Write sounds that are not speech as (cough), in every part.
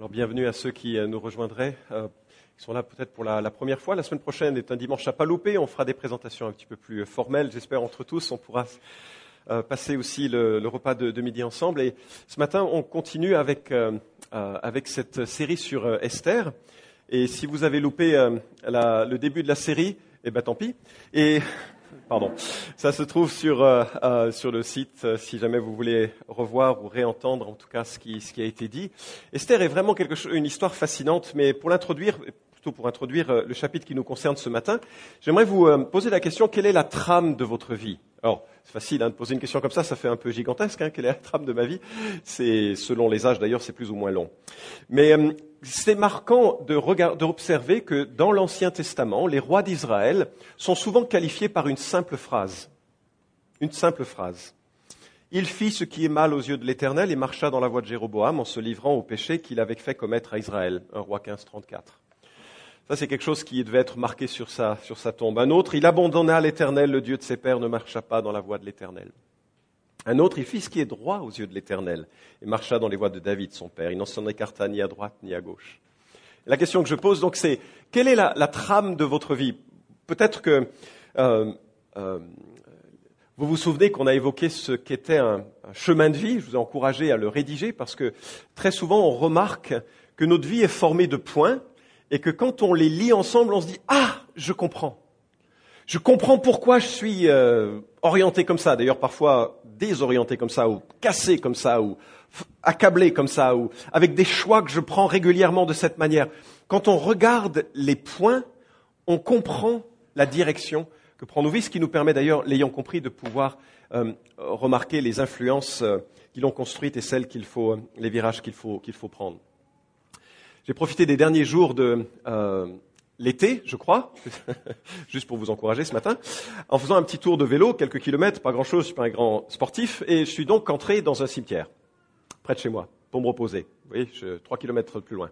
Alors bienvenue à ceux qui euh, nous rejoindraient, euh, qui sont là peut-être pour la, première fois. La semaine prochaine est un dimanche à pas louper. On fera des présentations un petit peu plus formelles. J'espère entre tous, on pourra euh, passer aussi le, repas de, midi ensemble. Et ce matin, on continue avec, euh, avec cette série sur Esther. Et si vous avez loupé le début de la série, eh ben tant pis. Et Pardon. Ça se trouve sur, euh, euh, sur le site euh, si jamais vous voulez revoir ou réentendre en tout cas ce qui, ce qui a été dit. Esther est vraiment quelque chose, une histoire fascinante, mais pour l'introduire, plutôt pour introduire euh, le chapitre qui nous concerne ce matin, j'aimerais vous poser la question quelle est la trame de votre vie? Alors, c'est facile hein, de poser une question comme ça, ça fait un peu gigantesque. Hein, quelle est la trame de ma vie? C'est selon les âges d'ailleurs, c'est plus ou moins long. Mais c'est marquant d'observer que dans l'Ancien Testament, les rois d'Israël sont souvent qualifiés par une simple phrase. Une simple phrase. Il fit ce qui est mal aux yeux de l'Éternel et marcha dans la voie de Jéroboam en se livrant au péché qu'il avait fait commettre à Israël. Un roi 15, 34. Ça, c'est quelque chose qui devait être marqué sur sa, sur sa tombe. Un autre, il abandonna l'Éternel, le Dieu de ses pères, ne marcha pas dans la voie de l'Éternel. Un autre, il fit ce qui est droit aux yeux de l'Éternel et marcha dans les voies de David, son père. Il n'en s'en écarta ni à droite ni à gauche. La question que je pose donc, c'est quelle est la, trame de votre vie? Peut-être que euh, euh, vous vous souvenez qu'on a évoqué ce qu'était un chemin de vie. Je vous ai encouragé à le rédiger parce que très souvent on remarque que notre vie est formée de points et que quand on les lit ensemble, on se dit ah, je comprends. Je comprends pourquoi je suis euh, orienté comme ça, d'ailleurs parfois désorienté comme ça, ou cassé comme ça, ou accablé comme ça, ou avec des choix que je prends régulièrement de cette manière. Quand on regarde les points, on comprend la direction que prend nos vies, ce qui nous permet d'ailleurs, l'ayant compris, de pouvoir euh, remarquer les influences euh, qui l'ont construite et celles qu'il faut, les virages qu'il faut, qu'il faut prendre. J'ai profité des derniers jours de euh, l'été, je crois, (laughs) juste pour vous encourager ce matin, en faisant un petit tour de vélo, quelques kilomètres, pas grand-chose, je suis pas un grand sportif, et je suis donc entré dans un cimetière, près de chez moi, pour me reposer. Vous voyez, je, trois kilomètres plus loin.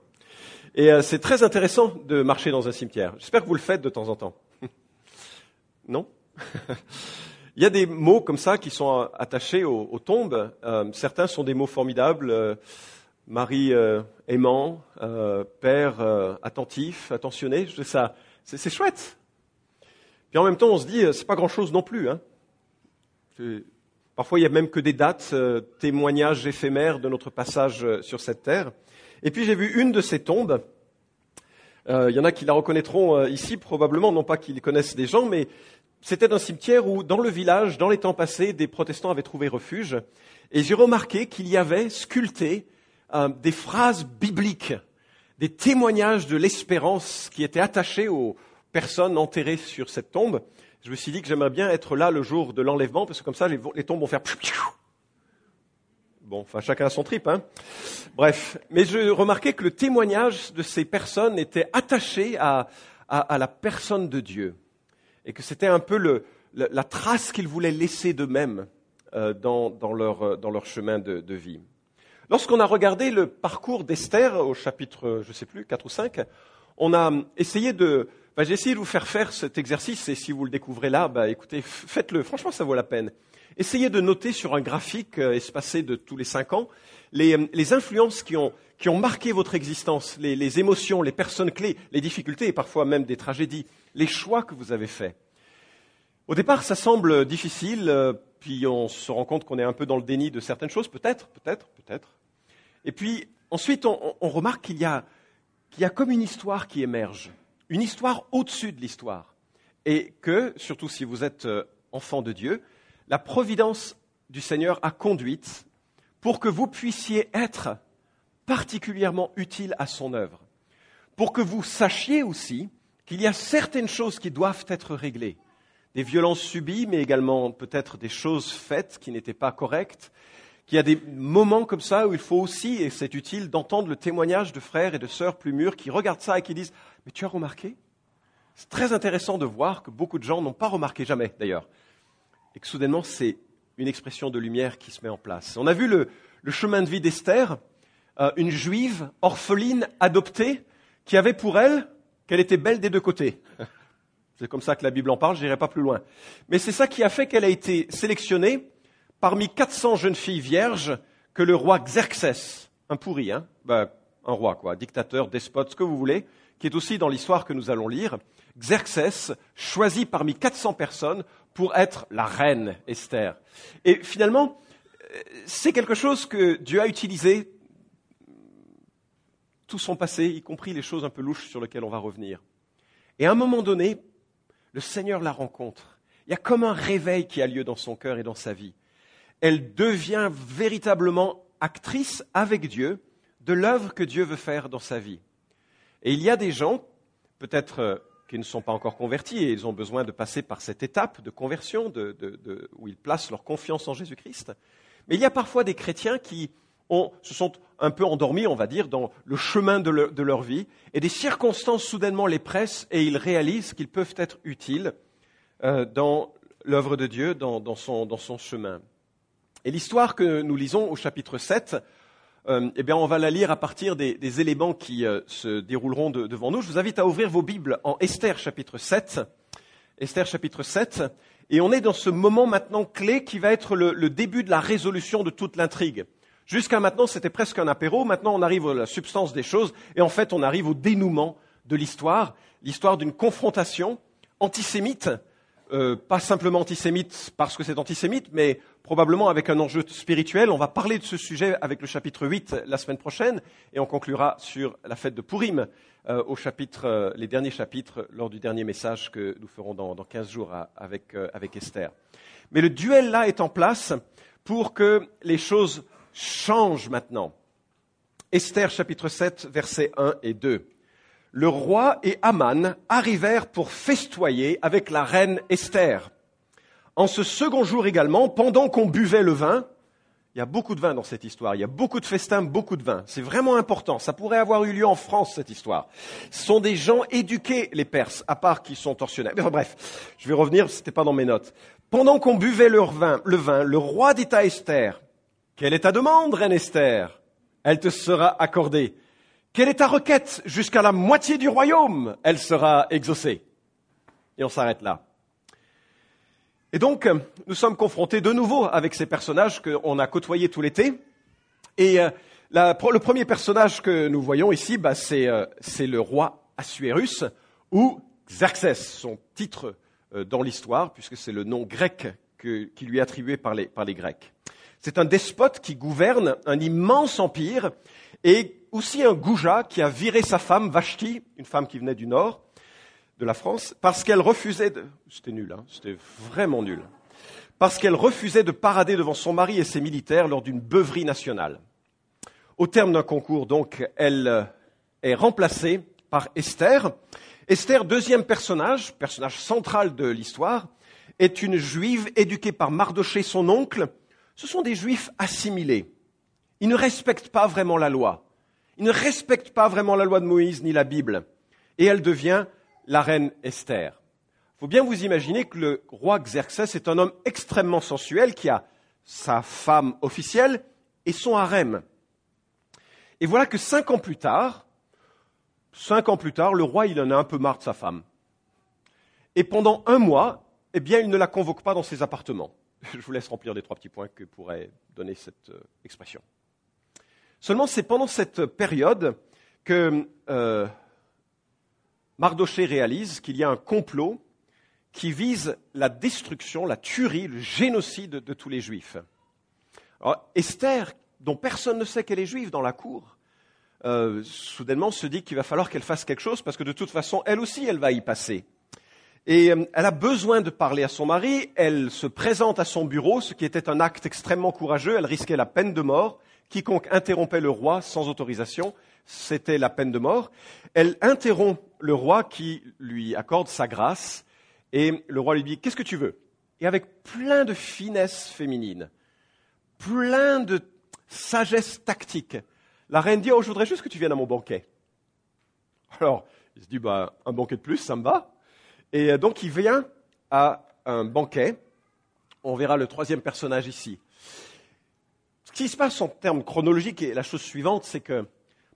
Et euh, c'est très intéressant de marcher dans un cimetière. J'espère que vous le faites de temps en temps. (laughs) non? (laughs) Il y a des mots comme ça qui sont attachés aux, aux tombes. Euh, certains sont des mots formidables. Euh, Marie euh, aimant, euh, père euh, attentif, attentionné, ça, c'est chouette. Puis en même temps, on se dit, c'est pas grand-chose non plus. Hein. Parfois, il y a même que des dates, témoignages éphémères de notre passage sur cette terre. Et puis j'ai vu une de ces tombes. Il y en a qui la reconnaîtront ici, probablement, non pas qu'ils connaissent des gens, mais c'était un cimetière où, dans le village, dans les temps passés, des protestants avaient trouvé refuge. Et j'ai remarqué qu'il y avait sculpté euh, des phrases bibliques, des témoignages de l'espérance qui étaient attachés aux personnes enterrées sur cette tombe. Je me suis dit que j'aimerais bien être là le jour de l'enlèvement, parce que comme ça, les, tombes vont faire... Bon, enfin, chacun a son trip, hein. Bref. Mais je remarquais que le témoignage de ces personnes était attaché à, à, à la personne de Dieu. Et que c'était un peu le, la, la, trace qu'ils voulaient laisser d'eux-mêmes euh, dans, dans, leur, dans leur chemin de, de vie. Lorsqu'on a regardé le parcours d'Esther au chapitre, je ne sais plus, 4 ou 5, on a essayé de, bah, j'ai essayé de vous faire faire cet exercice et si vous le découvrez là, bah, écoutez, faites-le. Franchement, ça vaut la peine. Essayez de noter sur un graphique euh, espacé de tous les cinq ans les, euh, les influences qui ont, qui ont, marqué votre existence, les, les, émotions, les personnes clés, les difficultés et parfois même des tragédies, les choix que vous avez faits. Au départ, ça semble difficile, euh, puis on se rend compte qu'on est un peu dans le déni de certaines choses, peut-être, peut-être, peut-être. Et puis ensuite, on, remarque qu'il y, y, a comme une histoire qui émerge, une histoire au-dessus de l'histoire. Et que, surtout si vous êtes euh, enfant de Dieu, la providence du Seigneur a conduite pour que vous puissiez être particulièrement utile à son œuvre. Pour que vous sachiez aussi qu'il y a certaines choses qui doivent être réglées. Des violences subies, mais également peut-être des choses faites qui n'étaient pas correctes, qu'il y a des moments comme ça où il faut aussi, et c'est utile, d'entendre le témoignage de frères et de sœurs plus mûrs qui regardent ça et qui disent Mais tu as remarqué? C'est très intéressant de voir que beaucoup de gens n'ont pas remarqué jamais, d'ailleurs, et que soudainement, c'est une expression de lumière qui se met en place. On a vu le, chemin de vie d'Esther, euh, une juive orpheline adoptée qui avait pour elle qu'elle était belle des deux côtés. (laughs) C'est comme ça que la Bible en parle, je n'irai pas plus loin. Mais c'est ça qui a fait qu'elle a été sélectionnée parmi 400 jeunes filles vierges que le roi Xerxès, un pourri, hein, ben, un roi, quoi, dictateur, despote, ce que vous voulez, qui est aussi dans l'histoire que nous allons lire. Xerxès choisit parmi 400 personnes pour être la reine Esther. Et finalement, c'est quelque chose que Dieu a utilisé tout son passé, y compris les choses un peu louches sur lesquelles on va revenir. Et à un moment donné, le Seigneur la rencontre. Il y a comme un réveil qui a lieu dans son cœur et dans sa vie. Elle devient véritablement actrice avec Dieu de l'œuvre que Dieu veut faire dans sa vie. Et il y a des gens, peut-être euh, qui ne sont pas encore convertis et ils ont besoin de passer par cette étape de conversion où ils placent leur confiance en Jésus-Christ. Mais il y a parfois des chrétiens qui se sont un peu endormis, on va dire, dans le chemin de, leur vie, et des circonstances soudainement les pressent et ils réalisent qu'ils peuvent être utiles euh, dans l'œuvre de Dieu, dans, son, chemin. Et l'histoire que nous lisons au chapitre 7, euh, eh bien, on va la lire à partir des, éléments qui euh, se dérouleront devant nous. Je vous invite à ouvrir vos Bibles en Esther chapitre 7. Esther chapitre 7. Et on est dans ce moment maintenant clé qui va être le début de la résolution de toute l'intrigue. Jusqu'à maintenant, c'était presque un apéro. Maintenant, on arrive à la substance des choses. Et en fait, on arrive au dénouement de l'histoire. L'histoire d'une confrontation antisémite. Euh, pas simplement antisémite parce que c'est antisémite, mais probablement avec un enjeu spirituel. On va parler de ce sujet avec le chapitre 8 la semaine prochaine. Et on conclura sur la fête de Purim euh, au chapitre, euh, les derniers chapitres lors du dernier message que nous ferons dans, dans 15 jours avec, avec Esther. Mais le duel là est en place pour que les choses change maintenant. Esther chapitre 7 versets 1 et 2. Le roi et Aman arrivèrent pour festoyer avec la reine Esther. En ce second jour également, pendant qu'on buvait le vin, il y a beaucoup de vin dans cette histoire, il y a beaucoup de festins, beaucoup de vin. C'est vraiment important. Ça pourrait avoir eu lieu en France, cette histoire. Ce sont des gens éduqués, les Perses, à part qu'ils sont tortionnaires. bref, je vais revenir, ce n'était pas dans mes notes. Pendant qu'on buvait le vin, le vin, le roi d'État Esther quelle est ta demande, reine Esther? Elle te sera accordée. Quelle est ta requête Jusqu'à la moitié du royaume, elle sera exaucée. Et on s'arrête là. Et donc, nous sommes confrontés de nouveau avec ces personnages qu'on a côtoyés tout l'été. Et euh, le premier personnage que nous voyons ici, bah, euh, c'est le roi Assuérus, ou Xerxès, son titre euh, dans l'histoire, puisque c'est le nom grec qui lui est attribué par les Grecs. C'est un despote qui gouverne un immense empire et aussi un goujat qui a viré sa femme, Vashti, une femme qui venait du nord de la France, parce qu'elle refusait de... C'était nul, hein c'était vraiment nul. Parce qu'elle refusait de parader devant son mari et ses militaires lors d'une beuverie nationale. Au terme d'un concours, donc, elle euh, est remplacée par Esther. Esther, deuxième personnage, personnage central de l'histoire, est une juive éduquée par Mardoché, son oncle, ce sont des juifs assimilés. Ils ne respectent pas vraiment la loi. Ils ne respectent pas vraiment la loi de Moïse ni la Bible. Et elle devient la reine Esther. Il faut bien vous imaginer que le roi Xerxès est un homme extrêmement sensuel qui a sa femme officielle et son harem. Et voilà que cinq ans plus tard, cinq ans plus tard, le roi, il en a un peu marre de sa femme. Et pendant un mois, eh bien, il ne la convoque pas dans ses appartements. (laughs) Je vous laisse remplir les trois petits points que pourrait donner cette euh, expression. Seulement, c'est pendant cette période que euh, réalise qu'il y a un complot qui vise la destruction, la tuerie, le génocide de tous les Juifs. Esther, dont personne ne sait qu'elle est juive dans la cour, euh, soudainement se dit qu'il va falloir qu'elle fasse quelque chose parce que de toute façon, elle aussi, elle va y passer. Et euh, elle a besoin de parler à son mari, elle se présente à son bureau, ce qui était un acte extrêmement courageux, elle risquait la peine de mort. Quiconque interrompait le roi sans autorisation, c'était la peine de mort. Elle interrompt le roi qui lui accorde sa grâce, et le roi lui dit, qu'est-ce que tu veux? Et avec plein de finesse féminine, plein de sagesse tactique, la reine dit, oh, je voudrais juste que tu viennes à mon banquet. Alors, il se dit, bah, un banquet de plus, ça me va. Et donc il vient à un banquet. On verra le troisième personnage ici. Ce qui se passe en termes chronologiques est la chose suivante, c'est que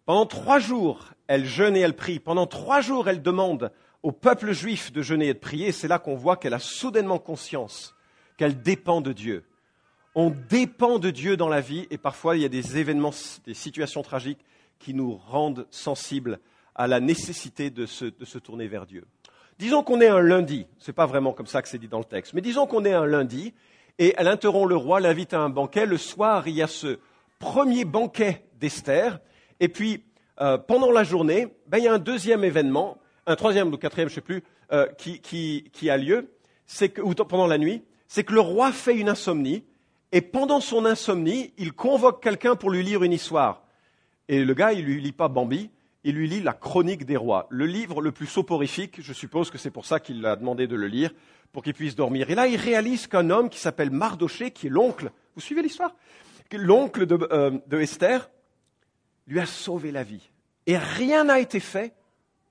pendant trois jours, elle jeûne et elle prie. Pendant trois jours, elle demande au peuple juif de jeûner et de prier. C'est là qu'on voit qu'elle a soudainement conscience qu'elle dépend de Dieu. On dépend de Dieu dans la vie et parfois il y a des événements, des situations tragiques qui nous rendent sensibles à la nécessité de se, de se tourner vers Dieu. Disons qu'on est un lundi, c'est pas vraiment comme ça que c'est dit dans le texte, mais disons qu'on est un lundi et elle interrompt le roi, l'invite à un banquet. Le soir, il y a ce premier banquet d'Esther, et puis euh, pendant la journée, ben, il y a un deuxième événement, un troisième ou quatrième, je ne sais plus, euh, qui, qui, qui, a lieu, que, ou pendant la nuit, c'est que le roi fait une insomnie, et pendant son insomnie, il convoque quelqu'un pour lui lire une histoire. Et le gars, il lui lit pas Bambi, il lui lit la Chronique des rois, le livre le plus soporifique, je suppose que c'est pour ça qu'il a demandé de le lire, pour qu'il puisse dormir. Et là, il réalise qu'un homme qui s'appelle Mardoché, qui est l'oncle, vous suivez l'histoire L'oncle de, euh, de Esther, lui a sauvé la vie. Et rien n'a été fait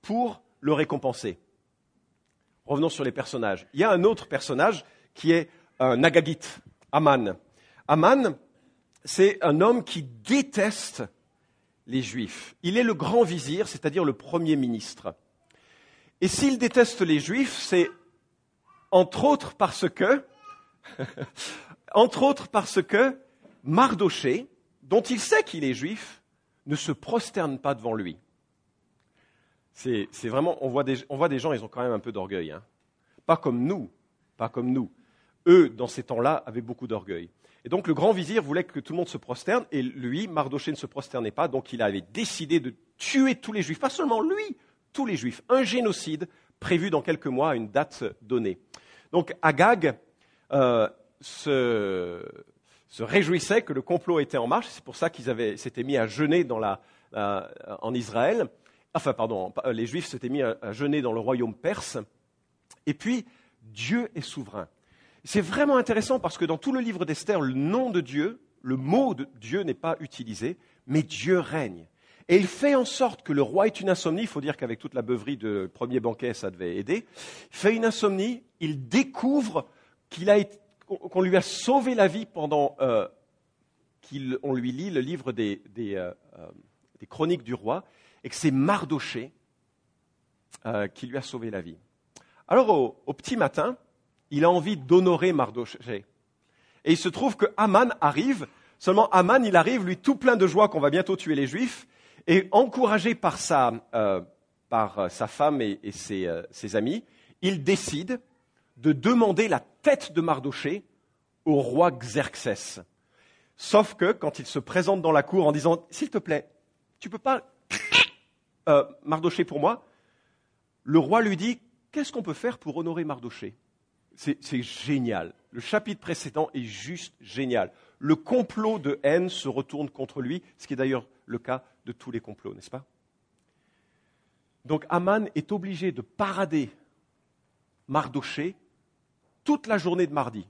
pour le récompenser. Revenons sur les personnages. Il y a un autre personnage qui est un Agagite, Aman. Aman, c'est un homme qui déteste les Juifs. Il est le grand vizir, c'est-à-dire le premier ministre. Et s'il déteste les Juifs, c'est entre autres parce que, (laughs) entre autres parce que Mardoché, dont il sait qu'il est juif, ne se prosterne pas devant lui. C'est vraiment, on voit, des, gens, ils ont quand même un peu d'orgueil. Hein. Pas comme nous, pas comme nous. Eux, dans ces temps-là, avaient beaucoup d'orgueil. Et donc le grand vizir voulait que tout le monde se prosterne, et lui, Mardoché ne se prosternait pas, donc il avait décidé de tuer tous les juifs, pas seulement lui, tous les juifs. Un génocide prévu dans quelques mois à une date donnée. Donc Agag euh, se, réjouissait que le complot était en marche, c'est pour ça qu'ils s'étaient mis à jeûner en Israël. Enfin, pardon, les Juifs s'étaient mis à jeûner dans le royaume perse. Et puis, Dieu est souverain. C'est vraiment intéressant parce que dans tout le livre d'Esther, le nom de Dieu, le mot de Dieu n'est pas utilisé, mais Dieu règne. Et il fait en sorte que le roi ait une insomnie. Il faut dire qu'avec toute la beuverie de premier banquet, ça devait aider. Il fait une insomnie. Il découvre qu'on lui a sauvé la vie pendant euh, qu'on lui lit le livre des, euh, euh, chroniques du roi, et que c'est Mardoché qui lui a sauvé la vie. Alors au petit matin, il a envie d'honorer Mardoché. Et il se trouve que Aman arrive, seulement Aman, il arrive, lui, tout plein de joie qu'on va bientôt tuer les Juifs, et encouragé par sa, euh, par sa femme et, ses, euh, ses, amis, il décide de demander la tête de Mardoché au roi Xerxès. Sauf que quand il se présente dans la cour en disant S'il te plaît, tu peux pas (coughs) euh, Mardoché pour moi, le roi lui dit Qu'est-ce qu'on peut faire pour honorer Mardoché c'est génial. Le chapitre précédent est juste génial. Le complot de haine se retourne contre lui, ce qui est d'ailleurs le cas de tous les complots, n'est-ce pas? Donc Aman est obligé de parader Mardoché toute la journée de mardi.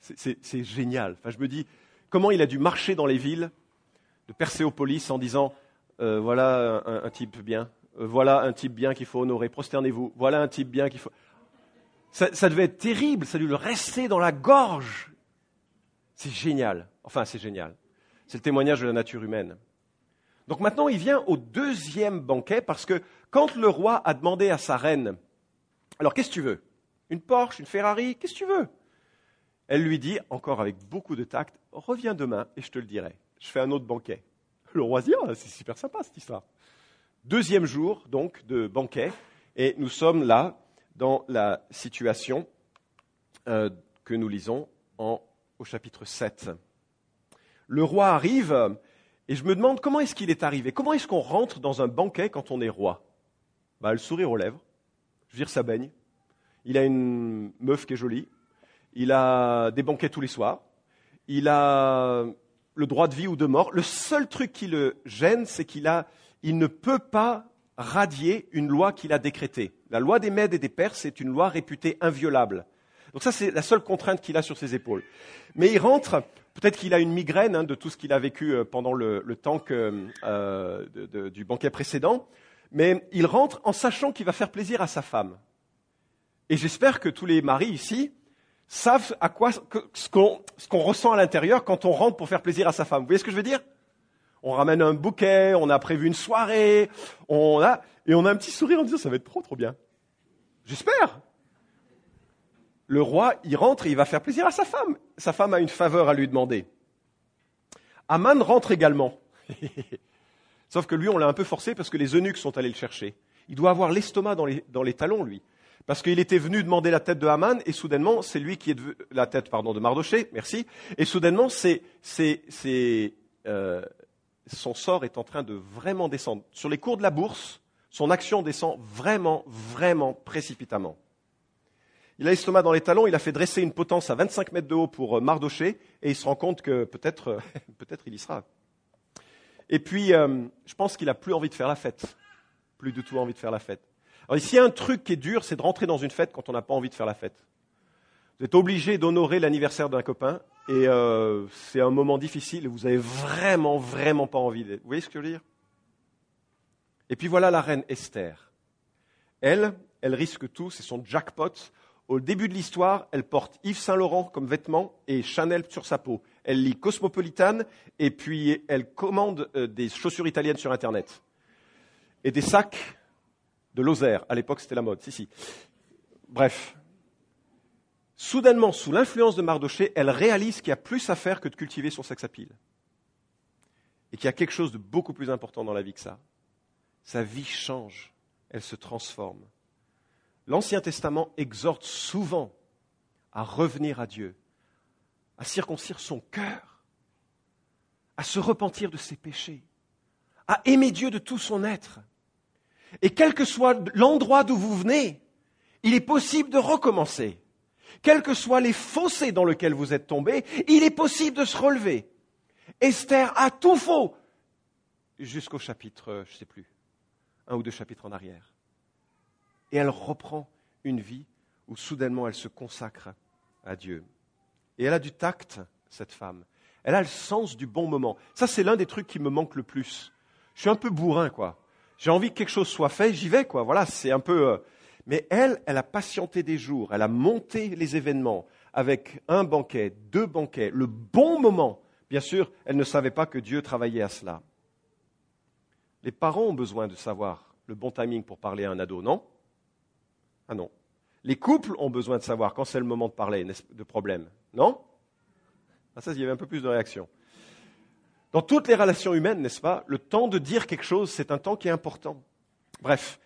C'est génial. Enfin, je me dis, comment il a dû marcher dans les villes de Perséopolis en disant, euh, voilà un, type bien, euh, voilà un type bien qu'il faut honorer, prosternez-vous, voilà un type bien qu'il faut... Ça, devait être terrible, ça a dû le rester dans la gorge. C'est génial. Enfin, c'est génial. C'est le témoignage de la nature humaine. Donc maintenant, il vient au deuxième banquet parce que quand le roi a demandé à sa reine, alors qu'est-ce que tu veux? Une Porsche, une Ferrari, qu'est-ce que tu veux? Elle lui dit, encore avec beaucoup de tact, reviens demain et je te le dirai. Je fais un autre banquet. Le roi dit, ah, c'est super sympa cette histoire. Deuxième jour, donc, de banquet, et nous sommes là dans la situation euh, que nous lisons au chapitre 7. Le roi arrive et je me demande comment est-ce qu'il est arrivé Comment est-ce qu'on rentre dans un banquet quand on est roi? Bah, Le sourire aux lèvres, je veux dire, baigne. Il a une meuf qui est jolie, il a des banquets tous les soirs, il a le droit de vie ou de mort. Le seul truc qui le gêne, c'est qu'il a, il ne peut pas radier une loi qu'il a décrétée. La loi des Mèdes et des Perses est une loi réputée inviolable. Donc ça, c'est la seule contrainte qu'il a sur ses épaules. Mais il rentre, peut-être qu'il a une migraine hein, de tout ce qu'il a vécu euh, pendant le, temps euh, du banquet précédent, mais il rentre en sachant qu'il va faire plaisir à sa femme. Et j'espère que tous les maris ici savent à quoi ce qu'on ressent à l'intérieur quand on rentre pour faire plaisir à sa femme. Vous voyez ce que je veux dire? On ramène un bouquet, on a prévu une soirée, on a, et on a un petit sourire en disant ça va être trop trop bien. J'espère. Le roi, il rentre et il va faire plaisir à sa femme. Sa femme a une faveur à lui demander. Aman rentre également. (laughs) Sauf que lui, on l'a un peu forcé parce que les eunuques sont allés le chercher. Il doit avoir l'estomac dans les, dans les talons, lui. Parce qu'il était venu demander la tête de Haman, et soudainement, c'est lui qui est devenu, la tête, pardon, de Mardoché, merci. Et soudainement, c'est, c'est, c'est, euh, son sort est en train de vraiment descendre. Sur les cours de la bourse, son action descend vraiment, vraiment précipitamment. Il a l'estomac dans les talons, il a fait dresser une potence à 25 mètres de haut pour euh, Mardoché, et il se rend compte que peut-être, euh, (laughs) peut-être il y sera. Et puis, euh, je pense qu'il a plus envie de faire la fête. Plus du tout envie de faire la fête. Alors ici, un truc qui est dur, c'est de rentrer dans une fête quand on n'a pas envie de faire la fête. Vous êtes obligé d'honorer l'anniversaire d'un copain, et c'est un moment difficile, et vous avez vraiment, vraiment pas envie. Vous voyez ce que je veux dire? Et puis voilà la reine Esther. Elle, elle risque tout, c'est son jackpot. Au début de l'histoire, elle porte Yves Saint Laurent comme vêtement et Chanel sur sa peau. Elle lit Cosmopolitan et puis elle commande euh, des chaussures italiennes sur Internet. Et des sacs de Lozère. À l'époque, c'était la mode. Si, si. Bref. Soudainement, sous l'influence de Mardoché, elle réalise qu'il y a plus à faire que de cultiver son sex appeal. Et qu'il y a quelque chose de beaucoup plus important dans la vie que ça. Sa vie change. Elle se transforme l'Ancien Testament exhorte souvent à revenir à Dieu, à circoncire son cœur, à se repentir de ses péchés, à aimer Dieu de tout son être. Et quel que soit l'endroit d'où vous venez, il est possible de recommencer. Quels que soient les fossés dans lesquels vous êtes tombés, il est possible de se relever. Esther a tout faux jusqu'au chapitre, je ne sais plus, un ou deux chapitres en arrière et elle reprend une vie où soudainement elle se consacre à Dieu. Et elle a du tact, cette femme. Elle a le sens du bon moment. Ça, c'est l'un des trucs qui me manque le plus. Je suis un peu bourrin, quoi. J'ai envie que quelque chose soit fait, j'y vais, quoi. Voilà, c'est un peu. Euh, mais elle, elle a patienté des jours, elle a monté les événements avec un banquet, deux banquets, le bon moment. Bien sûr, elle ne savait pas que Dieu travaillait à cela. Les parents ont besoin de savoir le bon timing pour parler à un ado, non? Ah non. Les couples ont besoin de savoir quand c'est le moment de parler de problème. Non? Ah ça, il y avait un peu plus de réaction. Dans toutes les relations humaines, n'est-ce pas, le temps de dire quelque chose, c'est un temps qui est important. Bref,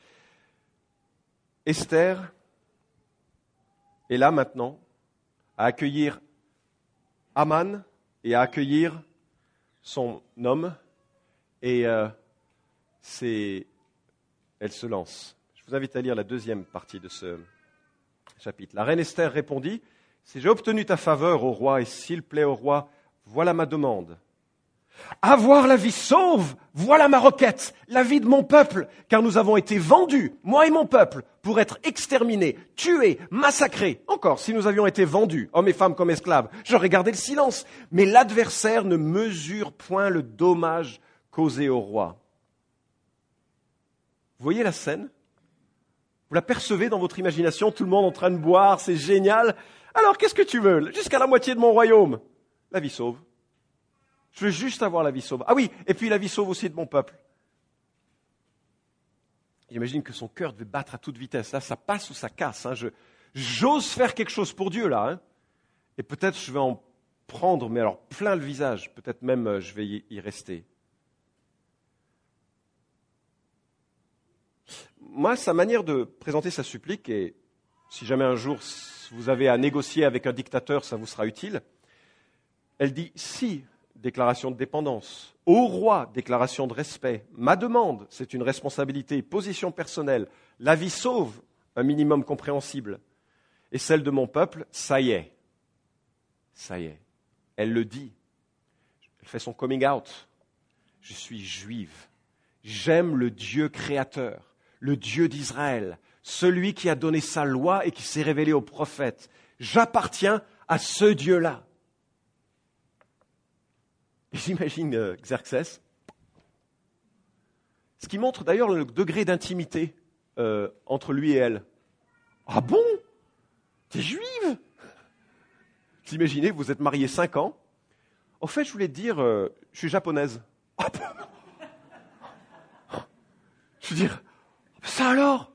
Esther est là maintenant à accueillir Aman et à accueillir son homme, et euh, elle se lance. Vous invite à lire la deuxième partie de ce chapitre. La reine Esther répondit, Si j'ai obtenu ta faveur au roi, et s'il plaît au roi, voilà ma demande. Avoir la vie sauve, voilà ma requête, la vie de mon peuple, car nous avons été vendus, moi et mon peuple, pour être exterminés, tués, massacrés. Encore, si nous avions été vendus, hommes et femmes comme esclaves, j'aurais gardé le silence. Mais l'adversaire ne mesure point le dommage causé au roi. Vous voyez la scène? Vous la percevez dans votre imagination, tout le monde en train de boire, c'est génial. Alors, qu'est-ce que tu veux? Jusqu'à la moitié de mon royaume. La vie sauve. Je veux juste avoir la vie sauve. Ah oui, et puis la vie sauve aussi de mon peuple. J'imagine que son cœur devait battre à toute vitesse. Là, ça passe ou ça casse. Hein. j'ose faire quelque chose pour Dieu, là. Hein. Et peut-être je vais en prendre, mais alors plein le visage. Peut-être même euh, je vais y rester. Moi, sa manière de présenter sa supplique, et si jamais un jour vous avez à négocier avec un dictateur, ça vous sera utile, elle dit si, déclaration de dépendance, au roi, déclaration de respect, ma demande, c'est une responsabilité, position personnelle, la vie sauve, un minimum compréhensible, et celle de mon peuple, ça y est, ça y est, elle le dit, elle fait son coming out, je suis juive, j'aime le Dieu créateur, le Dieu d'Israël, celui qui a donné sa loi et qui s'est révélé aux prophètes. J'appartiens à ce Dieu-là. J'imagine euh, Xerxès, ce qui montre d'ailleurs le degré d'intimité euh, entre lui et elle. Ah bon? T'es juive? Imaginez, vous êtes mariés cinq ans. Au fait, je voulais te dire, euh, je suis japonaise. Ah je veux dire, ça alors?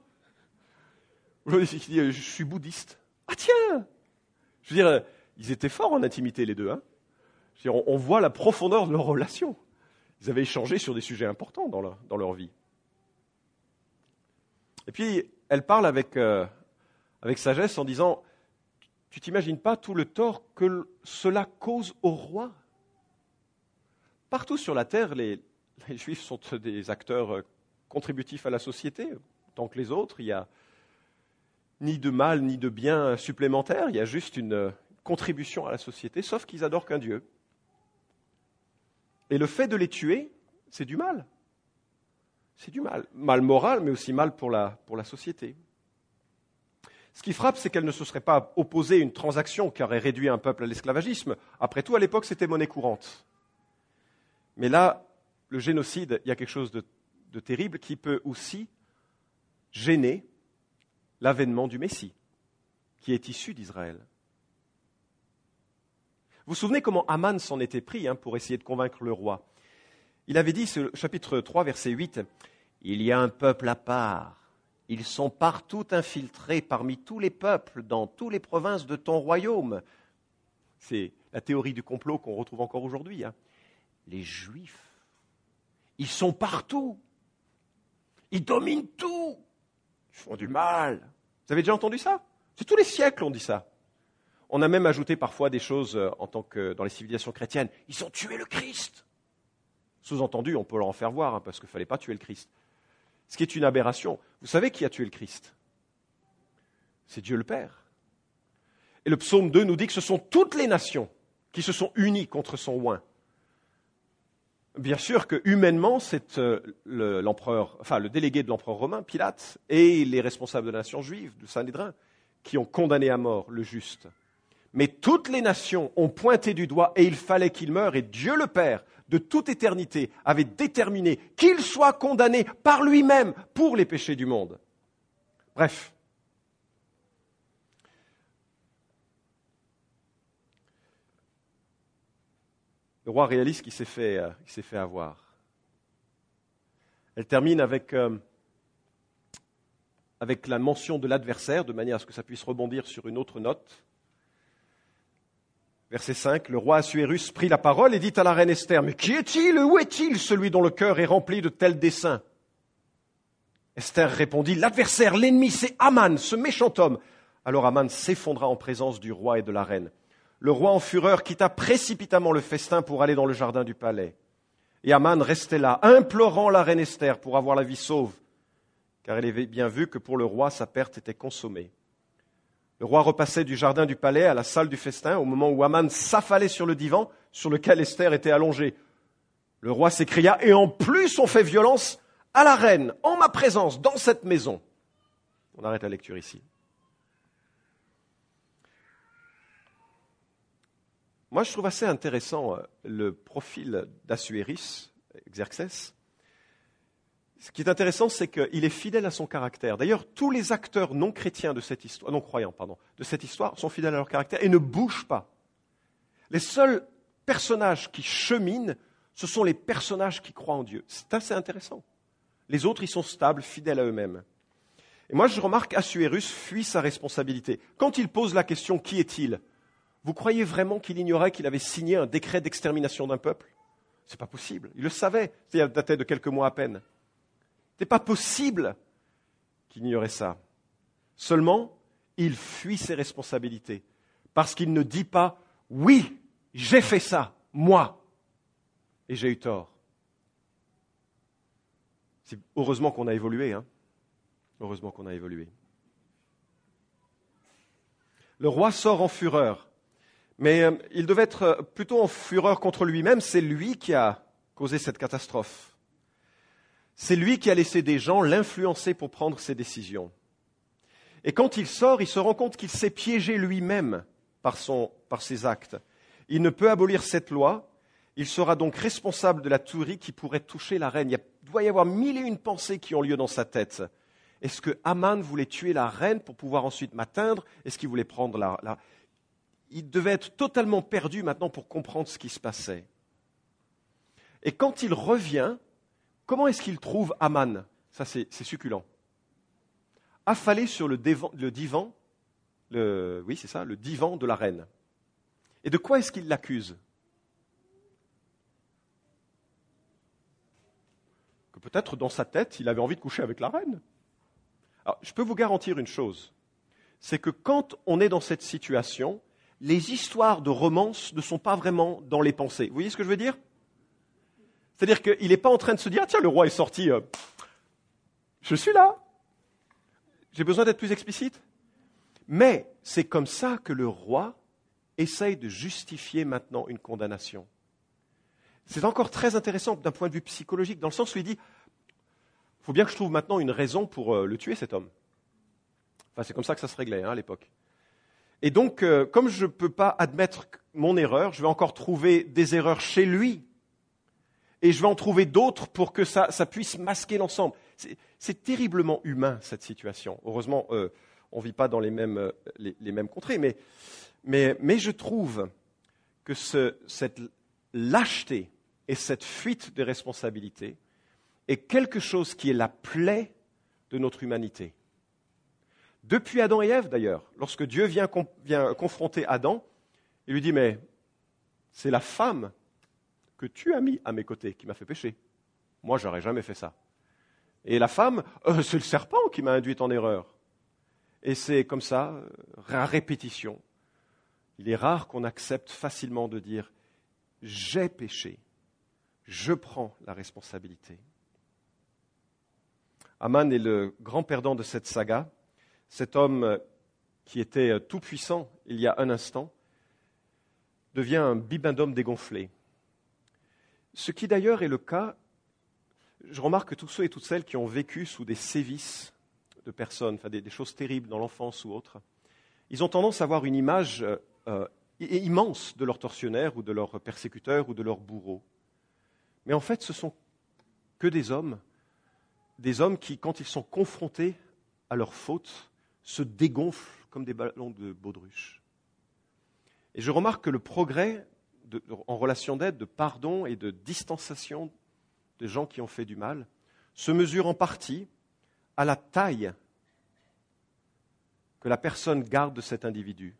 Je suis bouddhiste. Ah tiens Je veux dire, euh, ils étaient forts en intimité les deux. Hein je veux dire, on, voit la profondeur de leur relation. Ils avaient échangé sur des sujets importants dans leur, vie. Et puis, elle parle avec, euh, sagesse en disant, tu t'imagines pas tout le tort que cela cause au roi? Partout sur la terre, les Juifs sont (laughs) des acteurs contributifs à la société, tant que les autres. Il n'y a ni de mal ni de bien supplémentaire, il y a juste une euh, contribution à la société, sauf qu'ils adorent qu'un Dieu. Et le fait de les tuer, c'est du mal. C'est du mal. Mal moral, mais aussi mal pour la, pour la société. Ce qui frappe, c'est qu'elle ne se serait pas opposée à une transaction qui aurait réduit un peuple à l'esclavagisme. Après tout, à l'époque, c'était monnaie courante. Mais là, le génocide, il y a quelque chose de, de terrible qui peut aussi gêner l'avènement du Messie, qui est issu d'Israël. Vous vous souvenez comment Aman s'en était pris hein, pour essayer de convaincre le roi Il avait dit, chapitre 3, verset 8, Il y a un peuple à part. Ils sont partout infiltrés parmi tous les peuples, dans toutes les provinces de ton royaume. C'est la théorie du complot qu'on retrouve encore aujourd'hui. Hein. Les Juifs, ils sont partout. Ils dominent tout. Ils font du mal. Vous avez déjà entendu ça? C'est tous les siècles on dit ça. On a même ajouté parfois des choses euh, en tant que dans les civilisations chrétiennes. Ils ont tué le Christ. Sous-entendu, on peut leur en faire voir, hein, parce qu'il ne fallait pas tuer le Christ. Ce qui est une aberration. Vous savez qui a tué le Christ? C'est Dieu le Père. Et le psaume 2 nous dit que ce sont toutes les nations qui se sont unies contre son oin. Bien sûr que humainement, c'est euh, l'empereur, enfin le délégué de l'empereur romain, Pilate, et les responsables de la nation juive, de Saint-Lédrin, qui ont condamné à mort le juste. Mais toutes les nations ont pointé du doigt et il fallait qu'il meure et Dieu le Père, de toute éternité, avait déterminé qu'il soit condamné par lui-même pour les péchés du monde. Bref. Le roi réalise qu'il s'est fait, euh, s'est fait avoir. Elle termine avec, euh, avec la mention de l'adversaire, de manière à ce que ça puisse rebondir sur une autre note. Verset 5, le roi Assuérus prit la parole et dit à la reine Esther, Mais qui est-il Où est-il celui dont le cœur est rempli de tels desseins? Esther répondit, L'adversaire, l'ennemi, c'est Aman, ce méchant homme. Alors Aman s'effondra en présence du roi et de la reine. Le roi en fureur quitta précipitamment le festin pour aller dans le jardin du palais. Et Aman restait là, implorant la reine Esther pour avoir la vie sauve, car elle avait bien vu que pour le roi sa perte était consommée. Le roi repassait du jardin du palais à la salle du festin au moment où Aman s'affalait sur le divan sur lequel Esther était allongée. Le roi s'écria, et en plus on fait violence à la reine, en ma présence, dans cette maison. On arrête la lecture ici. Moi, je trouve assez intéressant euh, le profil d'Assuéris, Xerxès, ce qui est intéressant, c'est qu'il est fidèle à son caractère. D'ailleurs, tous les acteurs non chrétiens de cette histoire, non croyants, pardon, de cette histoire sont fidèles à leur caractère et ne bougent pas. Les seuls personnages qui cheminent, ce sont les personnages qui croient en Dieu. C'est assez intéressant. Les autres, ils sont stables, fidèles à eux-mêmes. Et moi, je remarque Assuérus fuit sa responsabilité. Quand il pose la question qui est-il? Vous croyez vraiment qu'il ignorait qu'il avait signé un décret d'extermination d'un peuple? C'est pas possible. Il le savait. Ça datait de quelques mois à peine. Ce n'est pas possible qu'il ignorait ça. Seulement, il fuit ses responsabilités parce qu'il ne dit pas oui, j'ai fait ça, moi, et j'ai eu tort. C'est heureusement qu'on a évolué, hein. Heureusement qu'on a évolué. Le roi sort en fureur, mais euh, il devait être plutôt en fureur contre lui-même. C'est lui qui a causé cette catastrophe. C'est lui qui a laissé des gens l'influencer pour prendre ses décisions. Et quand il sort, il se rend compte qu'il s'est piégé lui-même par, ses actes. Il ne peut abolir cette loi. Il sera donc responsable de la tuerie qui pourrait toucher la reine. Il doit y avoir mille et une pensées qui ont lieu dans sa tête. Est-ce que Aman voulait tuer la reine pour pouvoir ensuite m'atteindre? Est-ce qu'il voulait prendre la... Il devait être totalement perdu maintenant pour comprendre ce qui se passait. Et quand il revient, Comment est-ce qu'il trouve Aman? Ça, c'est succulent. Affalé sur le, divan, oui, c'est ça, le divan de la reine. Et de quoi est-ce qu'il l'accuse? Que peut-être dans sa tête, il avait envie de coucher avec la reine. Je peux vous garantir une chose, c'est que quand on est dans cette situation, les histoires de romance ne sont pas vraiment dans les pensées. Vous voyez ce que je veux dire? C'est-à-dire qu'il n'est pas en train de se dire, ah, tiens, le roi est sorti, euh, je suis là. J'ai besoin d'être plus explicite. Mais c'est comme ça que le roi essaye de justifier maintenant une condamnation. C'est encore très intéressant d'un point de vue psychologique, dans le sens où il dit, il faut bien que je trouve maintenant une raison pour euh, le tuer, cet homme. Enfin, c'est comme ça que ça se réglait hein, à l'époque. Et donc, euh, comme je ne peux pas admettre mon erreur, je vais encore trouver des erreurs chez lui. Et je vais en trouver d'autres pour que ça, puisse masquer l'ensemble. C'est terriblement humain, cette situation. Heureusement, euh, on ne vit pas dans les mêmes, euh, les, mêmes contrées. Mais, mais, je trouve que ce, cette lâcheté et cette fuite des responsabilités est quelque chose qui est la plaie de notre humanité. Depuis Adam et Ève, d'ailleurs, lorsque Dieu vient, confronter Adam, il lui dit, mais c'est la femme que tu as mis à mes côtés qui m'a fait pécher. Moi, j'aurais jamais fait ça. Et la femme, euh, c'est le serpent qui m'a induit en erreur. Et c'est comme ça, euh, à répétition. Il est rare qu'on accepte facilement de dire j'ai péché, je prends la responsabilité. Aman est le grand perdant de cette saga cet homme qui était tout puissant il y a un instant devient un bibendum dégonflé. Ce qui d'ailleurs est le cas, je remarque que tous ceux et toutes celles qui ont vécu sous des sévices de personnes, enfin des, choses terribles dans l'enfance ou autre, ils ont tendance à avoir une image euh, immense de leur tortionnaire ou de leur persécuteur ou de leur bourreau. Mais en fait, ce sont que des hommes, des hommes qui, quand ils sont confrontés à leurs fautes, se dégonflent comme des ballons de baudruche. Et je remarque que le progrès en relation d'aide, de pardon et de distanciation des gens qui ont fait du mal se mesure en partie à la taille que la personne garde de cet individu.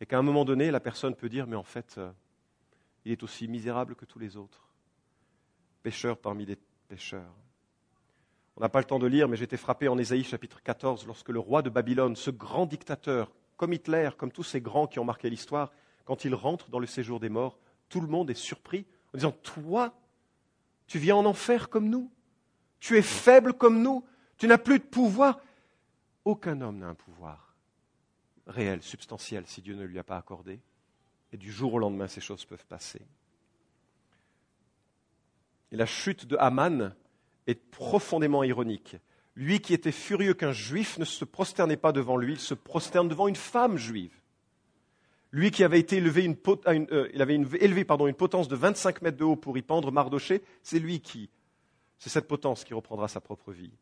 Et qu'à un moment donné, la personne peut dire, mais en fait, euh, il est aussi misérable que tous les autres, pécheur parmi les pécheurs. On n'a pas le temps de lire, mais été frappé en Ésaïe chapitre 14 lorsque le roi de Babylone, ce grand dictateur, comme Hitler, comme tous ces grands qui ont marqué l'histoire, quand il rentre dans le séjour des morts, tout le monde est surpris en disant Toi, tu viens en enfer comme nous, tu es faible comme nous, tu n'as plus de pouvoir. Aucun homme n'a un pouvoir réel, substantiel, si Dieu ne lui a pas accordé. Et du jour au lendemain, ces choses peuvent passer. Et la chute de Haman est profondément ironique. Lui qui était furieux qu'un juif ne se prosternait pas devant lui, il se prosterne devant une femme juive. Lui qui avait été élevé une, potence de 25 mètres de haut pour y pendre Mardoché, c'est lui qui, c'est cette potence qui reprendra sa propre vie.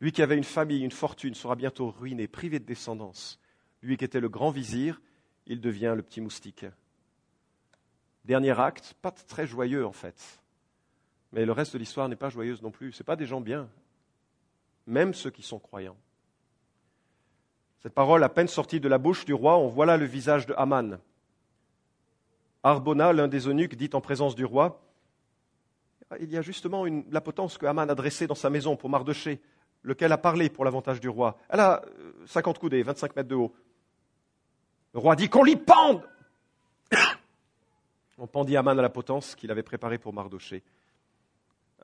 Lui qui avait une famille, une fortune, sera bientôt ruiné, privé de descendance. Lui qui était le grand vizir, il devient le petit moustique. Dernier acte, pas très joyeux en fait. Mais le reste de l'histoire n'est pas joyeuse non plus. Ce pas des gens bien, même ceux qui sont croyants. Cette parole, à peine sortie de la bouche du roi, on voit là le visage de Haman. Arbona, l'un des eunuques, dit en présence du roi Il y a justement la potence que Haman a dressée dans sa maison pour Mardoché, lequel a parlé pour l'avantage du roi. Elle a 50 euh, coudées, 25 mètres de haut. Le roi dit qu'on l'y pende (coughs) On pendit Haman à la potence qu'il avait préparée pour Mardoché.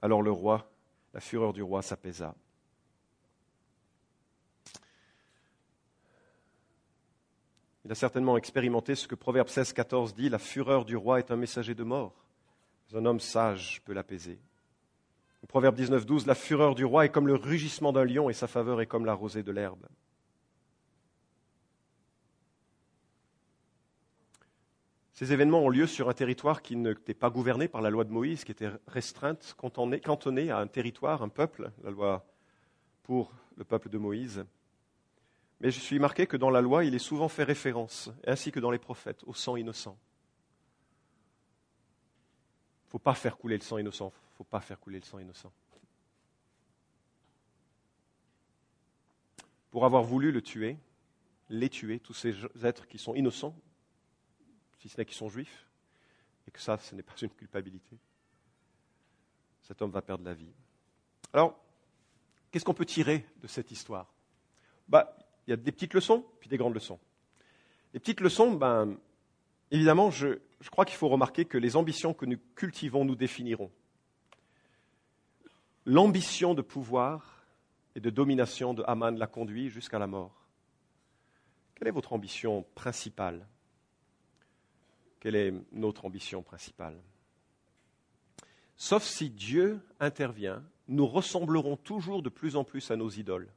Alors le roi, la fureur du roi s'apaisa. Il a certainement expérimenté ce que Proverbe 16, 14 dit, la fureur du roi est un messager de mort. un homme sage peut l'apaiser. Proverbe 19, 12, la fureur du roi est comme le rugissement d'un lion et sa faveur est comme la rosée de l'herbe. Ces événements ont lieu sur un territoire qui n'était pas gouverné par la loi de Moïse, qui était restreinte, cantonnée à un territoire, un peuple, la loi pour le peuple de Moïse. Mais je suis marqué que dans la loi, il est souvent fait référence, ainsi que dans les prophètes, au sang innocent. Il ne faut pas faire couler le sang innocent. Faut pas faire couler le sang innocent. Pour avoir voulu le tuer, les tuer, tous ces êtres qui sont innocents, si ce n'est qu'ils sont juifs, et que ça, ce n'est pas (laughs) une culpabilité. cet homme va perdre la vie. Alors, qu'est-ce qu'on peut tirer de cette histoire? Bah, Il y a des petites leçons, puis des grandes leçons. Les petites leçons, ben, évidemment, je, je crois qu'il faut remarquer que les ambitions que nous cultivons nous définiront. L'ambition de pouvoir et de domination de Haman l'a conduit jusqu'à la mort. Quelle est votre ambition principale? Quelle est notre ambition principale? Sauf si Dieu intervient, nous ressemblerons toujours de plus en plus à nos idoles.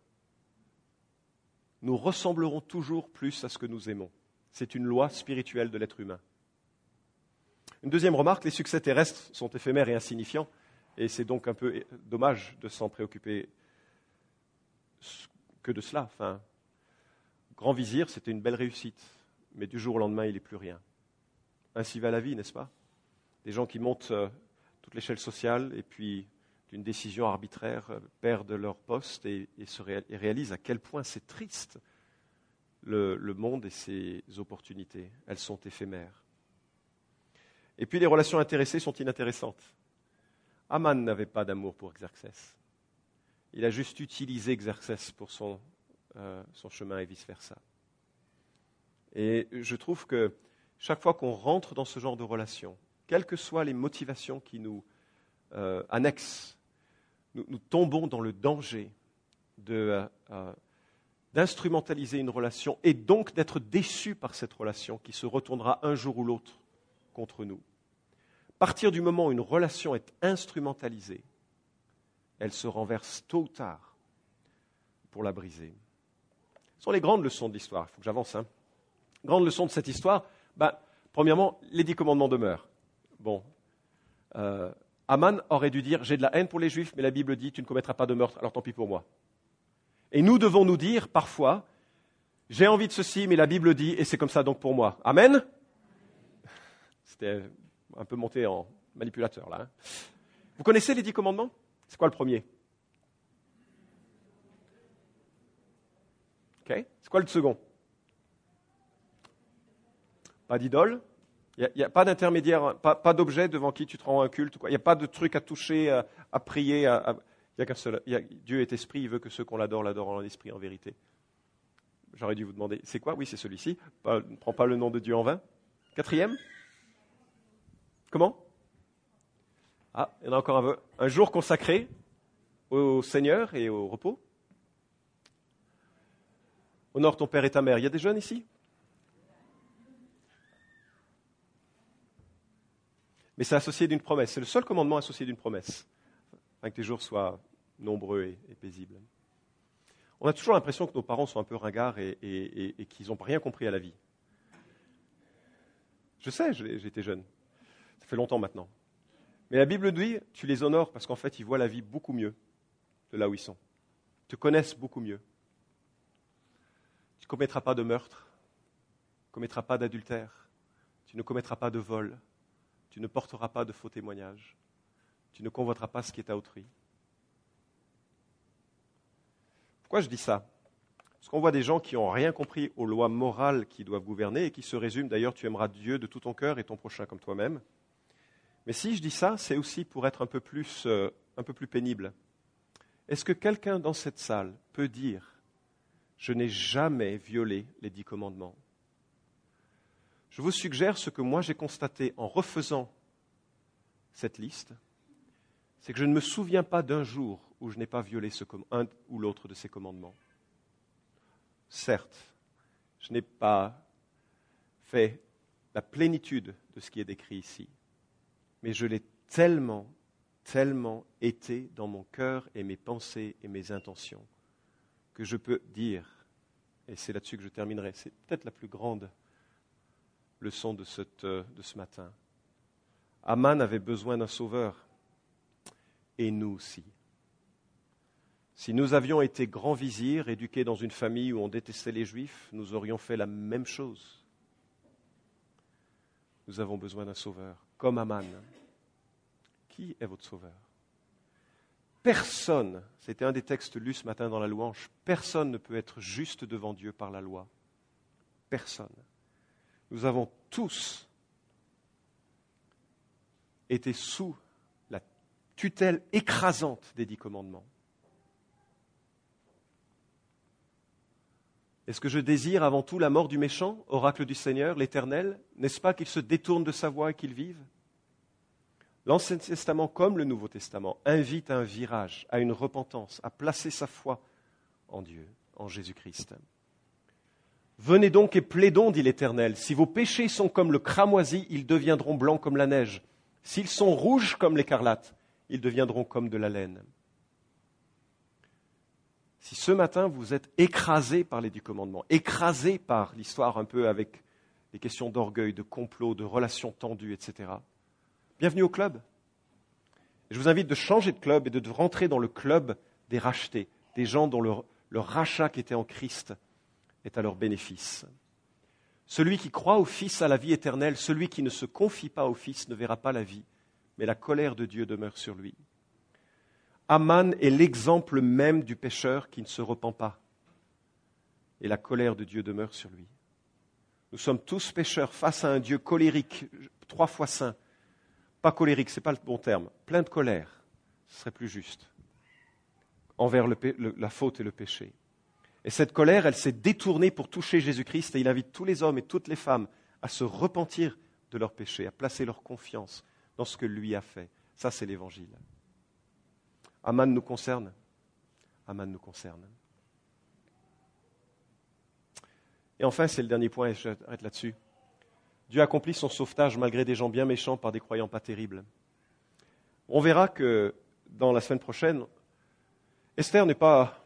Nous ressemblerons toujours plus à ce que nous aimons. C'est une loi spirituelle de l'être humain. Une deuxième remarque, les succès terrestres sont éphémères et insignifiants, et c'est donc un peu dommage de s'en préoccuper que de cela. Enfin, grand vizir, c'était une belle réussite, mais du jour au lendemain, il n'est plus rien. Ainsi va la vie, n'est-ce pas? Des gens qui montent euh, toute l'échelle sociale et puis d'une décision arbitraire euh, perdent leur poste et, se réalisent à quel point c'est triste le, monde et ses opportunités. Elles sont éphémères. Et puis les relations intéressées sont inintéressantes. Aman n'avait pas d'amour pour Xerxès. Il a juste utilisé Xerxès pour son, euh, son chemin et vice-versa. Et je trouve que chaque fois qu'on rentre dans ce genre de relation, quelles que soient les motivations qui nous euh, annexent, nous, tombons dans le danger de, euh, d'instrumentaliser une relation et donc d'être déçus par cette relation qui se retournera un jour ou l'autre contre nous. À partir du moment où une relation est instrumentalisée, elle se renverse tôt ou tard pour la briser. Ce sont les grandes leçons de l'histoire. Il faut que j'avance. Hein. Grande leçon de cette histoire. Ben, premièrement, les dix commandements demeurent. Bon. Euh, Aman aurait dû dire J'ai de la haine pour les juifs, mais la Bible dit Tu ne commettras pas de meurtre, alors tant pis pour moi. Et nous devons nous dire parfois J'ai envie de ceci, mais la Bible dit, et c'est comme ça donc pour moi. Amen? C'était un peu monté en manipulateur là. Hein. Vous connaissez les dix commandements? C'est quoi le premier? Ok C'est quoi le second? Pas d'idole Il n'y a, pas d'intermédiaire, pas, d'objet devant qui tu te rends un culte. Il n'y a pas de truc à toucher, à, prier. Qu'un seul. Dieu est esprit, il veut que ceux qu'on l'adore l'adorent en esprit, en vérité. J'aurais dû vous demander, c'est quoi? Oui, c'est celui-ci. ne prends pas le nom de Dieu en vain. Quatrième Comment? Ah, il y en a encore un peu. Un jour consacré au Seigneur et au repos. Honore ton père et ta mère. Il y a des jeunes ici? Mais c'est associé d'une promesse. C'est le seul commandement associé d'une promesse, afin que tes jours soient nombreux et, paisibles. On a toujours l'impression que nos parents sont un peu ringards et, et qu'ils n'ont rien compris à la vie. Je sais, j'étais jeune. Ça fait longtemps maintenant. Mais la Bible dit, tu les honores parce qu'en fait, ils voient la vie beaucoup mieux de là où ils sont. Ils te connaissent beaucoup mieux. Tu ne commettras pas de meurtre, tu ne commettras pas d'adultère, tu ne commettras pas de vol, tu ne porteras pas de faux témoignages, tu ne convoiteras pas ce qui est à autrui. Pourquoi je dis ça? Parce qu'on voit des gens qui n'ont rien compris aux lois morales qui doivent gouverner et qui se résument d'ailleurs tu aimeras Dieu de tout ton cœur et ton prochain comme toi-même. Mais si je dis ça, c'est aussi pour être un peu plus, euh, un peu plus pénible. Est-ce que quelqu'un dans cette salle peut dire Je n'ai jamais violé les dix commandements Je vous suggère ce que moi j'ai constaté en refaisant cette liste c'est que je ne me souviens pas d'un jour où je n'ai pas violé un ou l'autre de ces commandements. Certes, je n'ai pas fait la plénitude de ce qui est décrit ici, mais je l'ai tellement, tellement été dans mon cœur et mes pensées et mes intentions que je peux dire, et c'est là-dessus que je terminerai, c'est peut-être la plus grande leçon de, de ce matin. Aman avait besoin d'un sauveur, et nous aussi. Si nous avions été grands vizirs, éduqués dans une famille où on détestait les juifs, nous aurions fait la même chose. Nous avons besoin d'un sauveur, comme Aman. Qui est votre sauveur? Personne, c'était un des textes lus ce matin dans la louange, personne ne peut être juste devant Dieu par la loi. Personne. Nous avons tous été sous la tutelle écrasante des dix commandements. Est-ce que je désire avant tout la mort du méchant, oracle du Seigneur, l'Éternel? N'est-ce pas qu'il se détourne de sa voie et qu'il vive? L'Ancien Testament, comme le Nouveau Testament, invite à un virage, à une repentance, à placer sa foi en Dieu, en Jésus-Christ. Venez donc et plaidons, dit l'Éternel. Si vos péchés sont comme le cramoisi, ils deviendront blancs comme la neige. S'ils sont rouges comme l'écarlate, ils deviendront comme de la laine. Si ce matin vous êtes écrasé par les dix commandements, écrasé par l'histoire un peu avec les questions d'orgueil, de complot, de relations tendues, etc., bienvenue au club. je vous invite de changer de club et de rentrer dans le club des rachetés, des gens dont le, rachat qui était en Christ est à leur bénéfice. Celui qui croit au Fils a la vie éternelle, celui qui ne se confie pas au Fils ne verra pas la vie, mais la colère de Dieu demeure sur lui. Aman est l'exemple même du pécheur qui ne se repent pas. Et la colère de Dieu demeure sur lui. Nous sommes tous pécheurs face à un Dieu colérique, trois fois saint. Pas colérique, ce n'est pas le bon terme. Plein de colère, ce serait plus juste. Envers la faute et le péché. Et cette colère, elle s'est détournée pour toucher Jésus-Christ et il invite tous les hommes et toutes les femmes à se repentir de leurs péchés, à placer leur confiance dans ce que lui a fait. Ça, c'est l'évangile. Aman nous concerne. Aman nous concerne. Et enfin, c'est le dernier point, et j'arrête là-dessus. Dieu accomplit son sauvetage malgré des gens bien méchants par des croyants pas terribles. On verra que dans la semaine prochaine, Esther n'est pas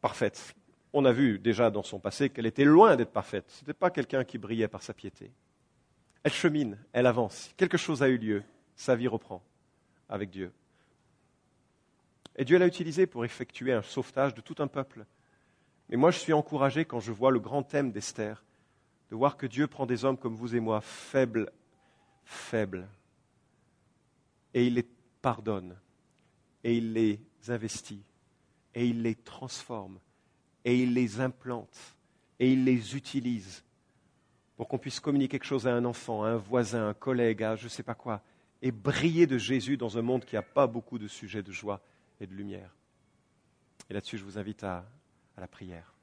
parfaite. On a vu déjà dans son passé qu'elle était loin d'être parfaite. Ce n'était pas quelqu'un qui brillait par sa piété. Elle chemine, elle avance. Quelque chose a eu lieu. Sa vie reprend avec Dieu. Et Dieu l'a utilisé pour effectuer un sauvetage de tout un peuple. Mais moi, je suis encouragé quand je vois le grand thème d'Esther, de voir que Dieu prend des hommes comme vous et moi, faibles, faibles, et il les pardonne, et il les investit, et il les transforme, et il les implante, et il les utilise pour qu'on puisse communiquer quelque chose à un enfant, à un voisin, à un collègue, à je ne sais pas quoi, et briller de Jésus dans un monde qui n'a pas beaucoup de sujets de joie et de lumière. Et là-dessus, je vous invite à, la prière.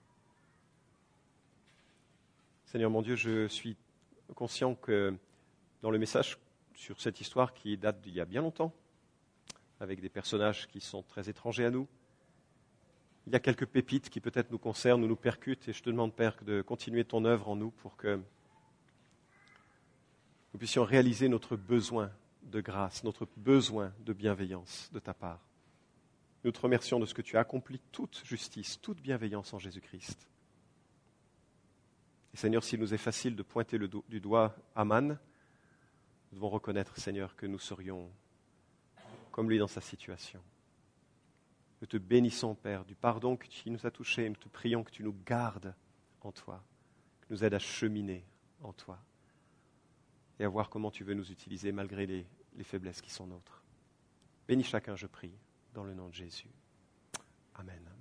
Seigneur mon Dieu, je suis conscient que dans le message sur cette histoire qui date d'il y a bien longtemps, avec des personnages qui sont très étrangers à nous, il y a quelques pépites qui peut-être nous concernent ou nous percutent, et je te demande, Père, de continuer ton œuvre en nous pour que nous puissions réaliser notre besoin de grâce, notre besoin de bienveillance de ta part. Nous te remercions de ce que tu as accompli toute justice, toute bienveillance en Jésus-Christ. Et Seigneur, s'il nous est facile de pointer le du doigt Aman, nous devons reconnaître, Seigneur, que nous serions comme lui dans sa situation. Nous te bénissons, Père, du pardon que tu nous as touché. Nous te prions que tu nous gardes en toi, que nous aides à cheminer en toi et à voir comment tu veux nous utiliser malgré les, les faiblesses qui sont nôtres. Bénis chacun, je prie dans le nom de Jésus. Amen.